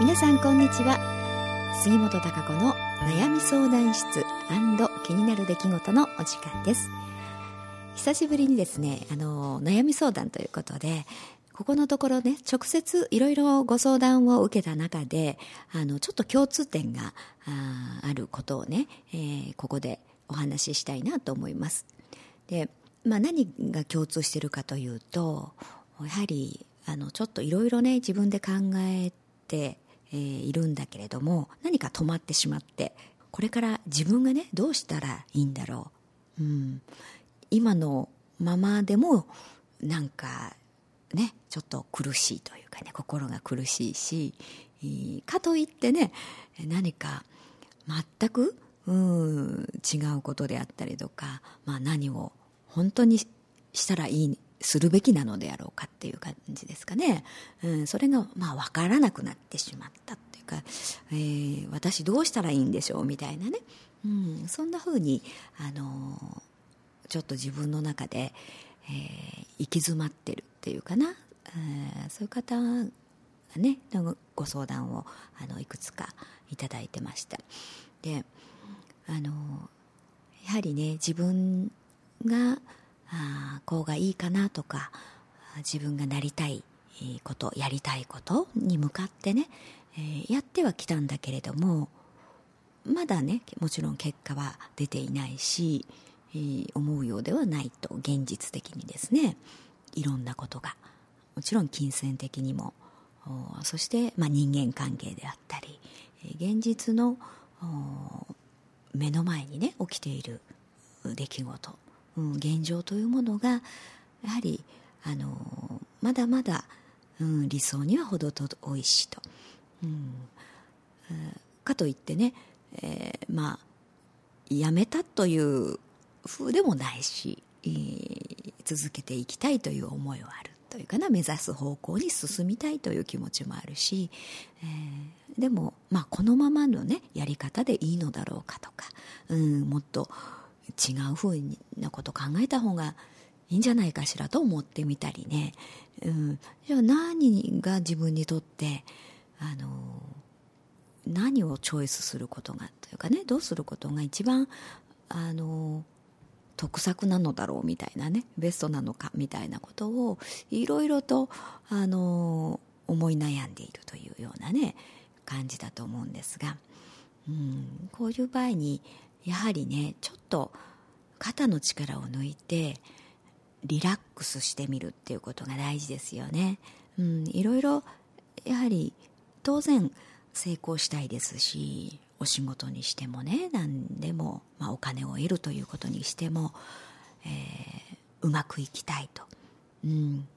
皆さんこんにちは。杉本孝子の悩み相談室気になる出来事のお時間です。久しぶりにですねあの悩み相談ということでここのところね直接いろいろご相談を受けた中であのちょっと共通点がああることをね、えー、ここでお話ししたいなと思います。で、まあ、何が共通してるかというとやはりあのちょっといろいろね自分で考えてえー、いるんだけれども何か止まってしまってこれから自分がねどうしたらいいんだろう、うん、今のままでもなんかねちょっと苦しいというかね心が苦しいしかといってね何か全くうん違うことであったりとか、まあ、何を本当にしたらいいするべきなのであろうかっていう感じですかね、うん、それがまあ分からなくなってしまったっていうか、えー、私どうしたらいいんでしょうみたいなね、うん、そんなふうに、あのー、ちょっと自分の中で、えー、行き詰まってるっていうかな、えー、そういう方がねご相談をあのいくつかいただいてました。であのやはりね自分があこうがいいかなとか自分がなりたいことやりたいことに向かってね、えー、やってはきたんだけれどもまだねもちろん結果は出ていないし、えー、思うようではないと現実的にですねいろんなことがもちろん金銭的にもそして、まあ、人間関係であったり現実の目の前にね起きている出来事うん、現状というものがやはりあのまだまだ、うん、理想には程遠いしと、うん、かといってね、えー、まあやめたという風でもないし、えー、続けていきたいという思いはあるというかな目指す方向に進みたいという気持ちもあるし、えー、でも、まあ、このままのねやり方でいいのだろうかとか、うん、もっと違うふうなこと考えた方がいいんじゃないかしらと思ってみたりね、うん、じゃあ何が自分にとってあの何をチョイスすることがというかねどうすることが一番あの得策なのだろうみたいなねベストなのかみたいなことをいろいろとあの思い悩んでいるというようなね感じだと思うんですが、うん、こういう場合にやはりねちょっと肩の力を抜いてリラックスしてみるっていうことが大事ですよね、うん、いろいろやはり当然成功したいですしお仕事にしてもね何でも、まあ、お金を得るということにしても、えー、うまくいきたいと、うん、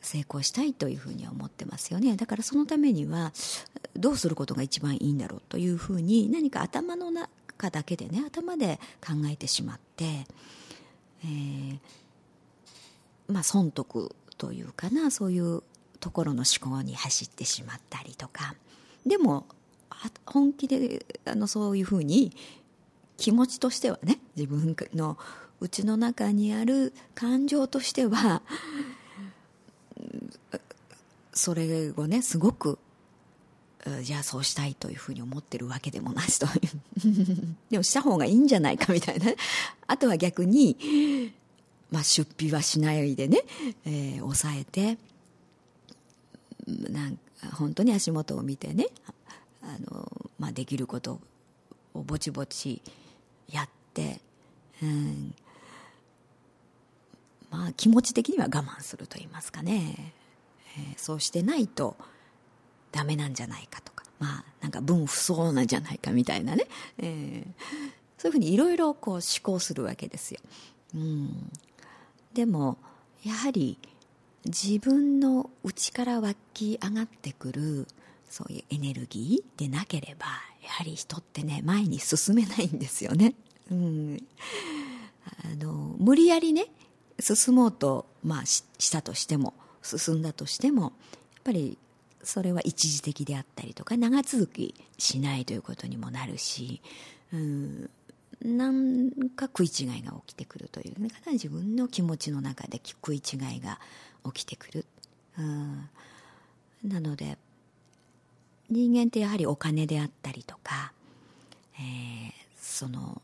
成功したいというふうに思ってますよね。だからそのためにはどうすることが一番いいんだろうというふうに何か頭のかだけでね頭で考えてしまって、えー、まあ損得というかなそういうところの思考に走ってしまったりとか。でも本気であのそういうふうに気持ちとしてはね自分のうちの中にある感情としてはそれをねすごくじゃあそうしたいというふうに思ってるわけでもなしという。でもした方がいいんじゃないかみたいな。あとは逆に、まあ、出費はしないでね、えー、抑えてなんか本当に足元を見てねあの、まあ、できることをぼちぼちやって、うん、まあ気持ち的には我慢すると言いますかね、えー、そうしてないとダメなんじゃないかとか。まあなんか分不相なんじゃないかみたいなね、えー、そういうふうにいろいろこう思考するわけですよ、うん、でもやはり自分の内から湧き上がってくるそういうエネルギーでなければやはり人ってね前に進めないんですよね、うん、あの無理やりね進もうと、まあ、したとしても進んだとしてもやっぱりそれは一時的であったりとか長続きしないということにもなるし、うん、なんか食い違いが起きてくるというね自分の気持ちの中で食い違いが起きてくる、うん、なので人間ってやはりお金であったりとか、えー、その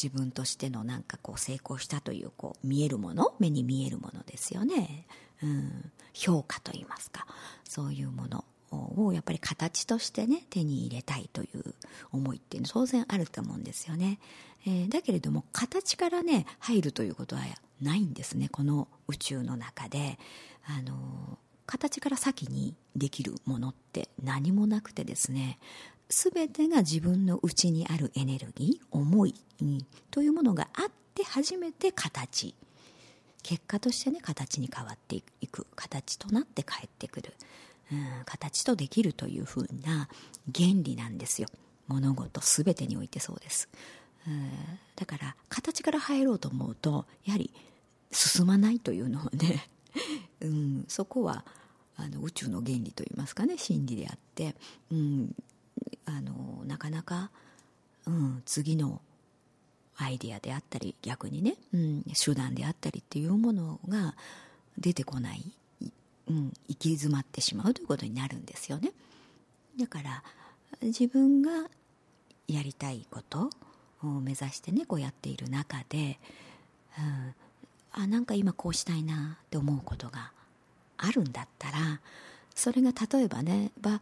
自分としてのなんかこう成功したというこう見えるもの目に見えるものですよね、うん、評価といいますかそういうものをやっぱり形としてね手に入れたいという思いっていうのは当然あると思うんですよね、えー、だけれども形からね入るということはないんですねこの宇宙の中で。あの形から先にできるものって何もなくてですね全てが自分の内にあるエネルギー思い、というものがあって初めて形結果としてね形に変わっていく形となって帰ってくるうん、形とできるというふうな原理なんですよ。物事全てにおいてそうです、うん、だから形から入ろうと思うとやはり進まないというのはね、うん、そこはあの宇宙の原理といいますかね真理であって、うん、あのなかなか、うん、次のアイディアであったり逆にね、うん、手段であったりっていうものが出てこないうん、行き詰まってしまうということになるんですよね。だから自分がやりたいことを目指してねこうやっている中で、うん、あなんか今こうしたいなって思うことがあるんだったらそれが例えばねば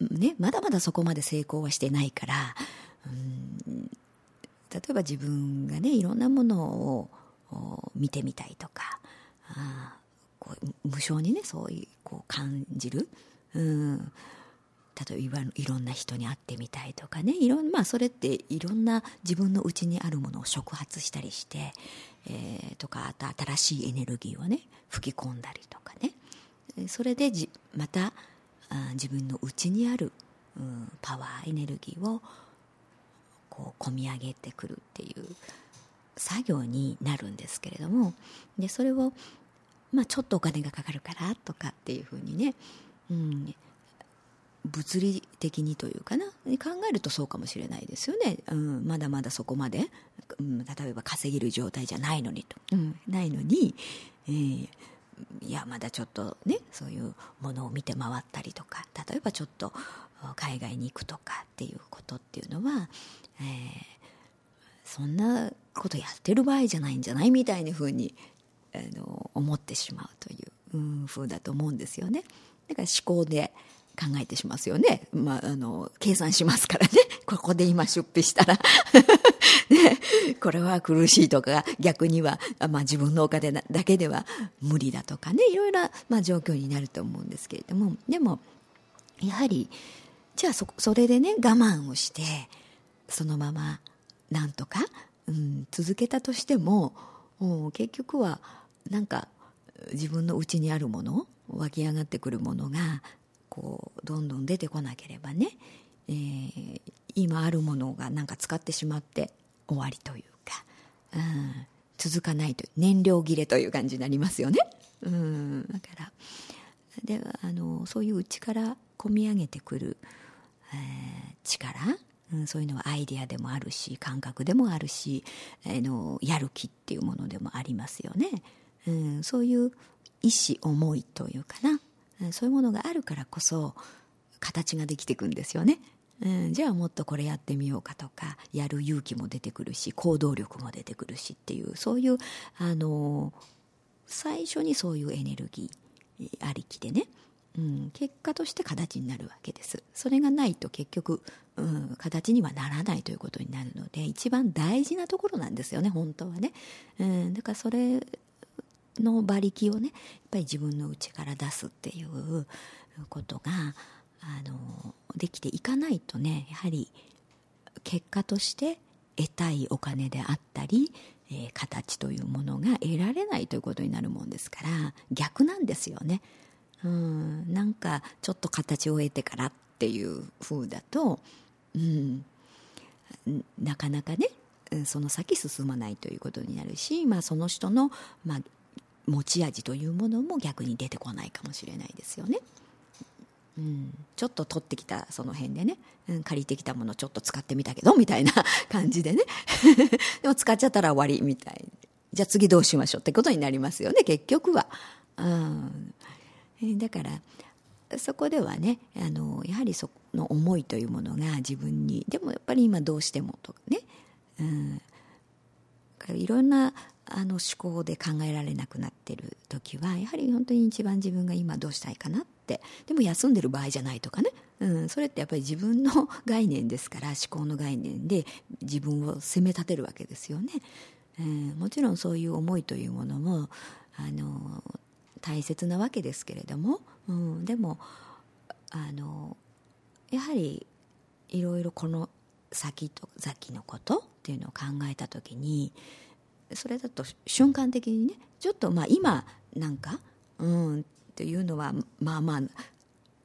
ねまだまだそこまで成功はしてないから、うん、例えば自分がねいろんなものを見てみたいとかあこう無償にねそういうこう感じる、うん、例えばいろんな人に会ってみたいとかね。いろん、まあ、それっていろんな自分の内にあるものを触発したりして、えー、とかあと新しいエネルギーをね吹き込んだりとかね。それでじまたあ自分の内にある、うん、パワーエネルギーをこう込み上げてくるっていう作業になるんですけれどもでそれをまあ、ちょっとお金がかかるからとかっていうふうにね、うん、物理的にというかな考えるとそうかもしれないですよね、うん、まだまだそこまで、うん、例えば稼げる状態じゃないのにと、うん、ないのに、えー、いやまだちょっとねそういうものを見て回ったりとか例えばちょっと海外に行くとかっていうことっていうのは、えー、そんなことやってる場合じゃないんじゃないみたいなふうにあの思ってしまうという、うん、風だと思うんですよね。だから思考で考えてしますよね。まあ、あの、計算しますからね。ここで今出費したら ね、これは苦しいとか、逆には、まあ自分のお金だけでは無理だとかね、いろいろな、まあ、状況になると思うんですけれども、でも、やはり、じゃあそ、それでね、我慢をして、そのまま、なんとか、うん、続けたとしても、結局は、なんか自分の内にあるもの湧き上がってくるものがこうどんどん出てこなければね、えー、今あるものがなんか使ってしまって終わりというか、うん、続かないという燃料切れという感じになりますよね。うん、だからであのそういう内から込み上げてくる、えー、力、うん、そういうのはアイデアでもあるし感覚でもあるし、えー、のやる気っていうものでもありますよね。うん、そういう意志思いというかな、うん、そういうものがあるからこそ形ができていくんですよね。うん、じゃあもっとこれやってみようかとかやる勇気も出てくるし行動力も出てくるしっていうそういうあの最初にそういうエネルギーありきでね、うん、結果として形になるわけですそれがないと結局、うん、形にはならないということになるので一番大事なところなんですよね本当はね、うん、だからそれの馬力をねやっぱり自分の内から出すっていうことがあのできていかないとねやはり結果として得たいお金であったり、えー、形というものが得られないということになるもんですから逆なんですよね。うん。なんかちょっと形を得てからっていう風だと、うん、なかなかねその先進まないということになるし、まあ、その人の、まあ、持ち味というものも逆に出てこないかもしれないですよね。うん、ちょっと取ってきたその辺でね、うん、借りてきたものちょっと使ってみたけどみたいな 感じでね。でも使っちゃったら終わりみたい。じゃあ次どうしましょうってことになりますよね結局は、うん、だからそこではねあのやはりその思いというものが自分にでもやっぱり今どうしてもとかね、うん、いろんなあの思考で考えられなくなってる時はやはり本当に一番自分が今どうしたいかなってでも休んでる場合じゃないとかね、うん、それってやっぱり自分の概念ですから思考の概念で自分を責め立てるわけですよね、うん、もちろんそういう思いというものもあの大切なわけですけれども、うん、でもあのやはりいろいろこの先と先のことっていうのを考えた時にそれだと瞬間的にねちょっとまあ今なんかうんっていうのはまあまあ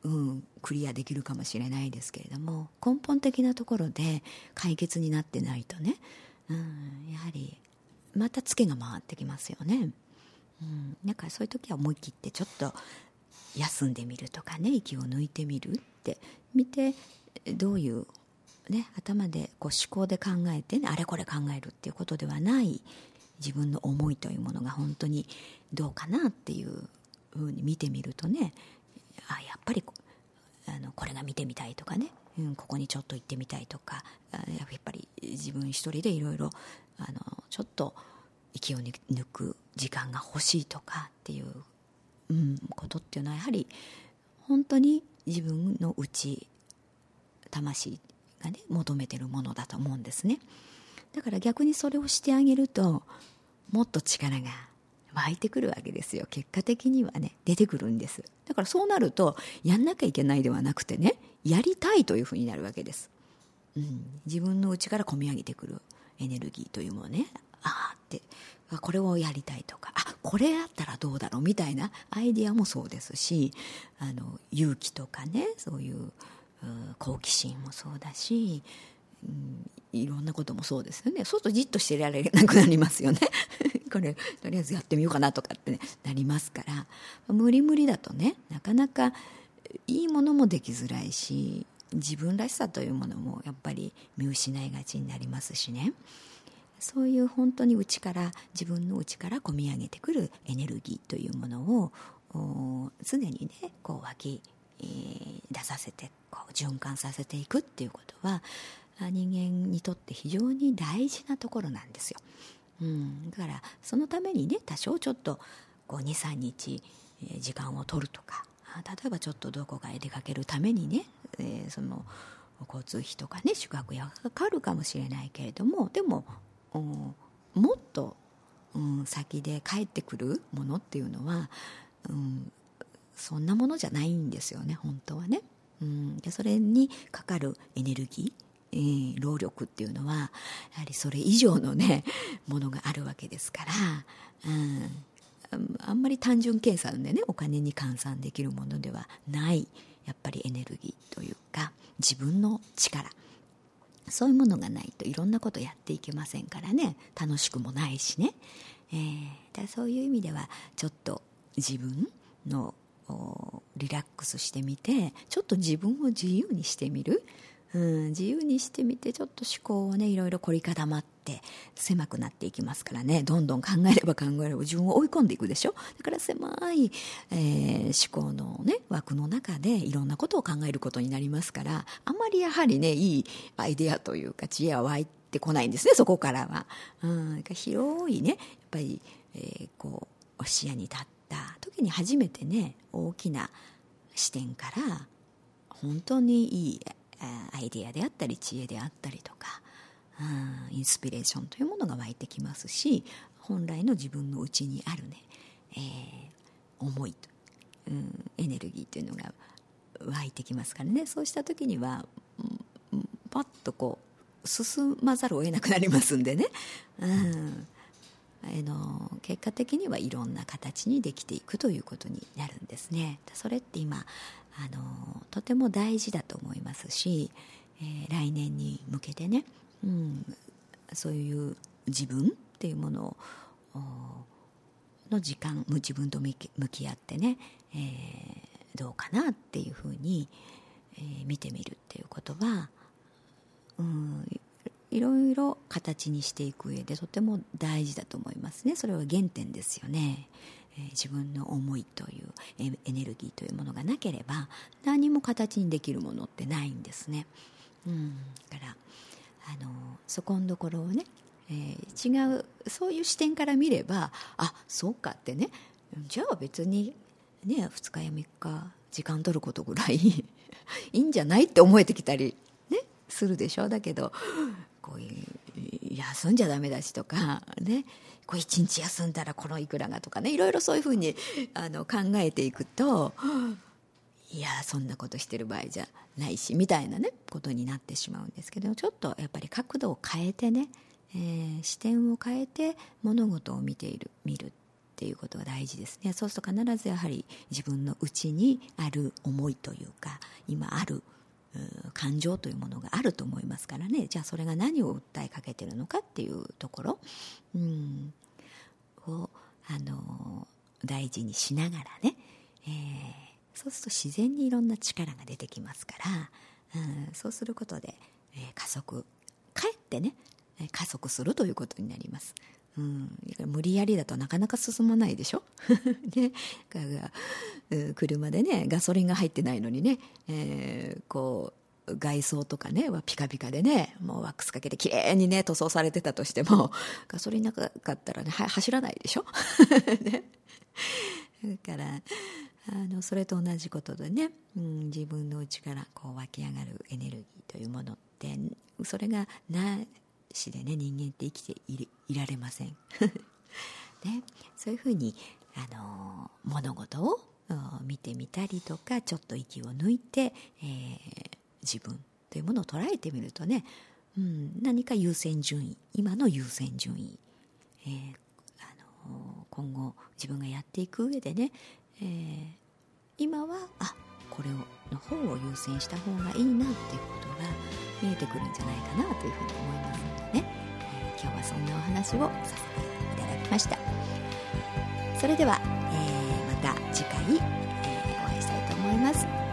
うんクリアできるかもしれないですけれども根本的なところで解決になってないとね、うん、やはりまたツケが回ってきますよね。うん、だからそういう時は思い切ってちょっと休んでみるとかね息を抜いてみるって見てどういう、ね、頭でこう思考で考えて、ね、あれこれ考えるっていうことではない自分の思いというものが本当にどうかなっていうふうに見てみるとねあやっぱりあのこれが見てみたいとかね、うん、ここにちょっと行ってみたいとかやっぱり自分一人でいろいろちょっと息を抜く時間が欲しいとかっていう、うん、ことっていうのはやはり本当に自分の内魂がね求めてるものだと思うんですね。だから逆にそれをしてあげるともっと力が湧いてくるわけですよ。結果的にはね出てくるんです。だからそうなるとやんなきゃいけないではなくてねやりたいというふうになるわけです、うん、自分の内から込み上げてくるエネルギーというものね。ああって。これをやりたいとか。あこれやったらどうだろうみたいなアイディアもそうですしあの勇気とかねそういう好奇心もそうだし、うん、いろんなこともそうですよね。そうするとじっとしてられなくなりますよね。これとりあえずやってみようかなとかって、ね、なりますから。無理無理だとねなかなかいいものもできづらいし自分らしさというものもやっぱり見失いがちになりますしね。そういう本当に内から自分の内から込み上げてくるエネルギーというものを常にねこう湧き、えー、出させてこう循環させていくっていうことは人間にとって非常に大事なところなんですよ。うん、だからそのためにね多少ちょっと23日時間を取るとか例えばちょっとどこかへ出かけるためにね、えー、その交通費とかね宿泊費がかかるかもしれないけれどもでももっと、うん、先で帰ってくるものっていうのは、うん、そんなものじゃないんですよね本当はね。うん、でそれにかかるエネルギー、え、労力っていうのはやはりそれ以上のね ものがあるわけですから、うん、あんまり単純計算でねお金に換算できるものではないやっぱりエネルギーというか自分の力そういうものがないといろんなことやっていけませんからね。楽しくもないしね、えー、だそういう意味ではちょっと自分のリラックスしてみてちょっと自分を自由にしてみる、うん、自由にしてみてちょっと思考をねいろいろ凝り固まって狭くなっていきますからねどんどん考えれば考えれば自分を追い込んでいくでしょ？だから狭い、えー、思考のね枠の中でいろんなことを考えることになりますからあまりやはりねいいアイデアというか知恵は湧いてこないんですねそこからは。うん、広いねやっぱり、えー、こう視野に立った時に初めてね大きな視点から本当にいいアイデアであったり知恵であったりとか、インスピレーションというものが湧いてきますし本来の自分の内にあるね、えー、思いと、うん、エネルギーというのが湧いてきますからね。そうした時には、うん、パッとこう進まざるを得なくなりますんでね、うん。あの結果的にはいろんな形にできていくということになるんですね。それって今あのとても大事だと思いますし、えー、来年に向けてね、うん、そういう自分っていうものをの時間自分と向き合ってね、えー、どうかなっていうふうに、えー、見てみるっていうことは、うん、いろいろ形にしていく上でとても大事だと思いますね。それは原点ですよね、えー、自分の思いというエネルギーというものがなければ何も形にできるものってないんですね。うん、だからあのそこのところをね、えー、違うそういう視点から見ればあそうかってねじゃあ別にね2日や3日時間取ることぐらい いいんじゃないって思えてきたり、ね、するでしょ。だけどこういう休んじゃダメだしとかねこう一日休んだらこのいくらがとかねいろいろそういうふうにあの考えていくといやそんなことしてる場合じゃないしみたいなねことになってしまうんですけどちょっとやっぱり角度を変えてね、えー、視点を変えて物事を見ている見るっていうことが大事ですね。そうすると必ずやはり自分の内にある思いというか今ある感情というものがあると思いますからね。じゃあそれが何を訴えかけてるのかっていうところ、うん、をあの大事にしながらね、えーそうすると自然にいろんな力が出てきますから、うん、そうすることで、えー、加速かえってね加速するということになります。うん、無理やりだとなかなか進まないでしょ？で車でねガソリンが入ってないのにね、えー、こう外装とかねはピカピカでねもうワックスかけてきれいにね塗装されてたとしてもガソリンなかったらね走らないでしょ、ね、だからあのそれと同じことでね、うん、自分の内からこう湧き上がるエネルギーというものってそれがなしでね人間って生きていられません、ね、そういうふうにあの物事を見てみたりとかちょっと息を抜いて、えー、自分というものを捉えてみるとね、うん、何か優先順位今の優先順位、えー、あの今後自分がやっていく上でねえー、今はあこれをの方を優先した方がいいなっていうことが見えてくるんじゃないかなというふうに思いますのでね、えー、今日はそんなお話をさせていただきました。それでは、えー、また次回、えお会いしたいと思います。